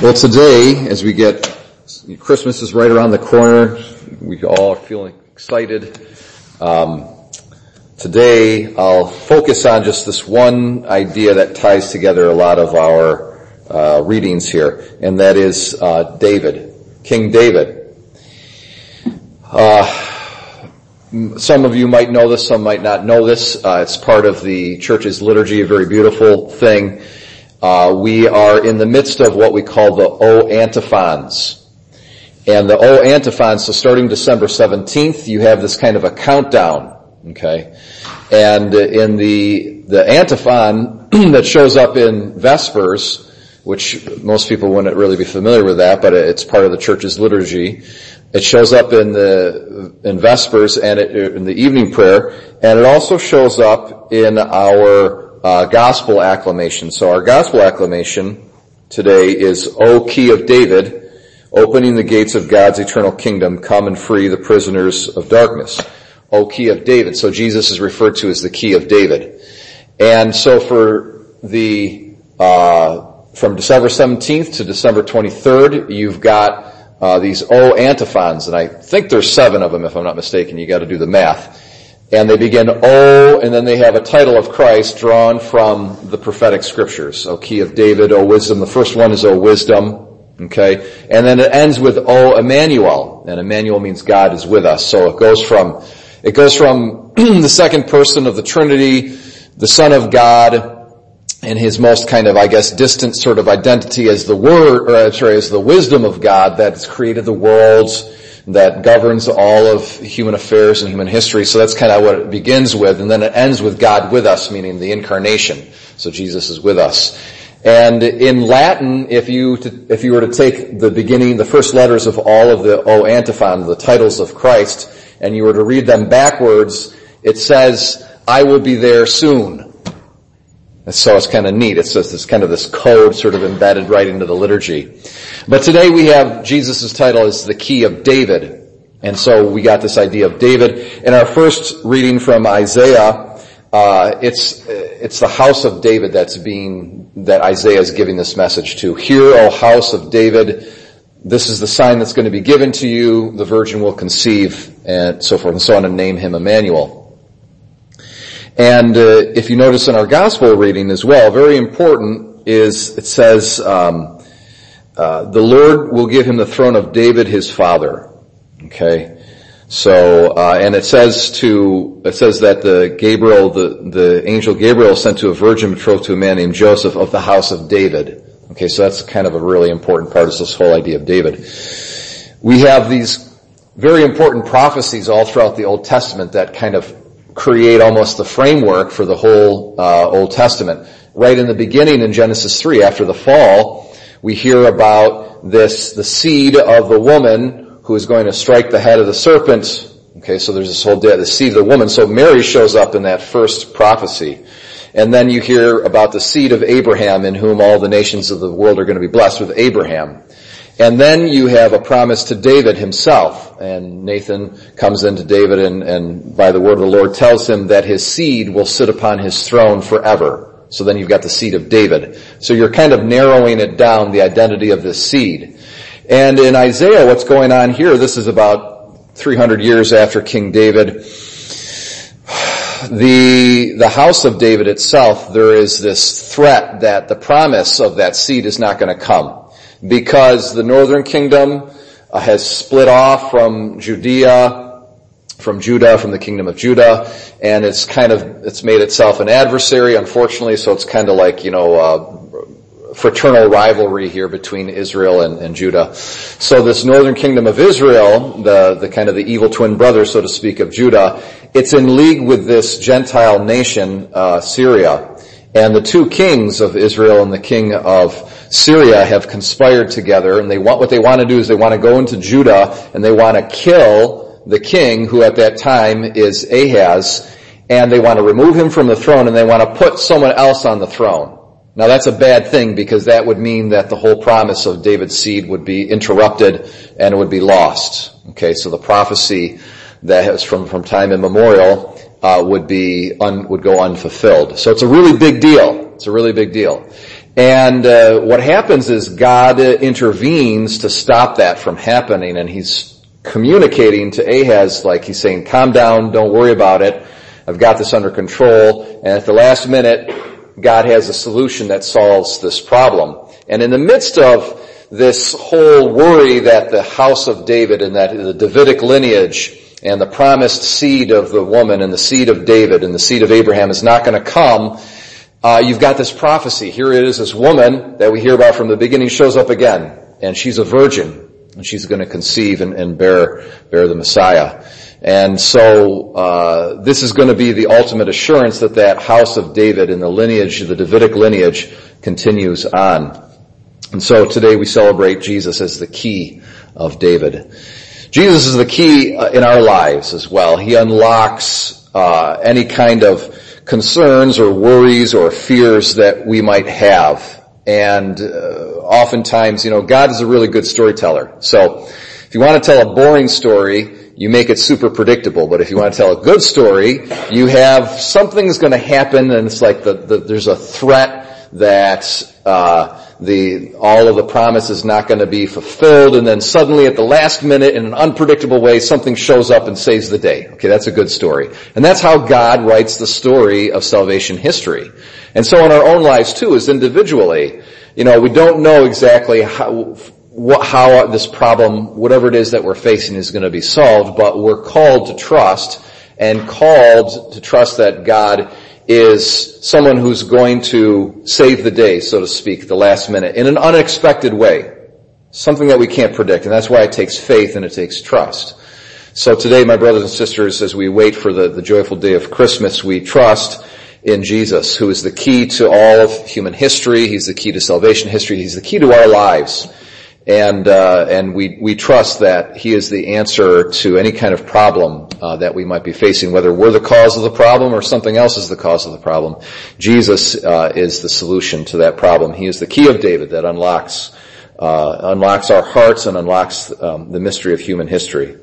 Well, today, as we get, Christmas is right around the corner. We all are feeling excited. Um, today, I'll focus on just this one idea that ties together a lot of our uh, readings here, and that is uh, David, King David. Uh, some of you might know this, some might not know this. Uh, it's part of the church's liturgy, a very beautiful thing. Uh, we are in the midst of what we call the O antiphons. And the O antiphons, so starting December 17th, you have this kind of a countdown, okay? And in the, the antiphon that shows up in Vespers, which most people wouldn't really be familiar with that, but it's part of the church's liturgy. It shows up in the, in Vespers and it, in the evening prayer, and it also shows up in our uh, gospel acclamation. So our gospel acclamation today is, O key of David, opening the gates of God's eternal kingdom, come and free the prisoners of darkness. O key of David. So Jesus is referred to as the key of David. And so for the, uh, from December 17th to December 23rd, you've got uh, these O antiphons, and I think there's seven of them if I'm not mistaken. You got to do the math and they begin, Oh, and then they have a title of Christ drawn from the prophetic scriptures. O key of David, O wisdom. The first one is O wisdom. Okay. And then it ends with O Emmanuel. And Emmanuel means God is with us. So it goes from, it goes from the second person of the Trinity, the Son of God, and his most kind of, I guess, distant sort of identity as the word, or sorry, as the wisdom of God that has created the worlds, that governs all of human affairs and human history. So that's kind of what it begins with. And then it ends with God with us, meaning the incarnation. So Jesus is with us. And in Latin, if you, if you were to take the beginning, the first letters of all of the O antiphon, the titles of Christ, and you were to read them backwards, it says, I will be there soon. And so it's kind of neat. It's just this kind of this code sort of embedded right into the liturgy. But today we have Jesus' title is the key of David. And so we got this idea of David. In our first reading from Isaiah, uh, it's it's the house of David that's being that Isaiah is giving this message to. Hear, O house of David, this is the sign that's going to be given to you. The virgin will conceive, and so forth and so on, and name him Emmanuel. And uh, if you notice in our gospel reading as well, very important is it says. Um, uh, the Lord will give him the throne of David his father. Okay. So, uh, and it says to, it says that the Gabriel, the, the angel Gabriel sent to a virgin betrothed to a man named Joseph of the house of David. Okay, so that's kind of a really important part of this whole idea of David. We have these very important prophecies all throughout the Old Testament that kind of create almost the framework for the whole uh, Old Testament. Right in the beginning in Genesis 3, after the fall, we hear about this, the seed of the woman who is going to strike the head of the serpent. Okay, so there's this whole day, the seed of the woman. So Mary shows up in that first prophecy. And then you hear about the seed of Abraham in whom all the nations of the world are going to be blessed with Abraham. And then you have a promise to David himself. And Nathan comes into David and, and by the word of the Lord tells him that his seed will sit upon his throne forever. So then you've got the seed of David. So you're kind of narrowing it down, the identity of this seed. And in Isaiah, what's going on here, this is about 300 years after King David. The, the house of David itself, there is this threat that the promise of that seed is not going to come. Because the northern kingdom uh, has split off from Judea, from Judah, from the kingdom of Judah, and it's kind of, it's made itself an adversary, unfortunately, so it's kind of like, you know, uh, fraternal rivalry here between Israel and, and, Judah. So this northern kingdom of Israel, the, the kind of the evil twin brother, so to speak, of Judah, it's in league with this Gentile nation, uh, Syria. And the two kings of Israel and the king of Syria have conspired together and they want, what they want to do is they want to go into Judah and they want to kill the king, who at that time is Ahaz, and they want to remove him from the throne and they want to put someone else on the throne. Now that's a bad thing because that would mean that the whole promise of David's seed would be interrupted and it would be lost. Okay, so the prophecy that has from, from time immemorial uh, would be un, would go unfulfilled. So it's a really big deal. It's a really big deal. And uh, what happens is God intervenes to stop that from happening, and He's communicating to Ahaz, like He's saying, "Calm down, don't worry about it. I've got this under control." And at the last minute, God has a solution that solves this problem. And in the midst of this whole worry that the house of David and that the Davidic lineage and the promised seed of the woman and the seed of David and the seed of Abraham is not going to come, uh, you've got this prophecy. Here it is, this woman that we hear about from the beginning shows up again, and she's a virgin, and she's going to conceive and, and bear bear the Messiah. And so uh, this is going to be the ultimate assurance that that house of David and the lineage, the Davidic lineage, continues on. And so today we celebrate Jesus as the key of David. Jesus is the key uh, in our lives as well. He unlocks uh, any kind of concerns or worries or fears that we might have. And uh, oftentimes, you know, God is a really good storyteller. So if you want to tell a boring story, you make it super predictable. But if you want to tell a good story, you have something's going to happen, and it's like the, the, there's a threat that uh, the all of the promise is not going to be fulfilled, and then suddenly at the last minute, in an unpredictable way, something shows up and saves the day. Okay, that's a good story, and that's how God writes the story of salvation history. And so in our own lives too, as individually, you know, we don't know exactly how what, how this problem, whatever it is that we're facing, is going to be solved, but we're called to trust and called to trust that God is someone who's going to save the day, so to speak, the last minute, in an unexpected way. Something that we can't predict, and that's why it takes faith and it takes trust. So today, my brothers and sisters, as we wait for the, the joyful day of Christmas, we trust in Jesus, who is the key to all of human history. He's the key to salvation history. He's the key to our lives and uh, and we we trust that He is the answer to any kind of problem uh, that we might be facing, whether we're the cause of the problem or something else is the cause of the problem. Jesus uh, is the solution to that problem. He is the key of David that unlocks uh, unlocks our hearts and unlocks um, the mystery of human history.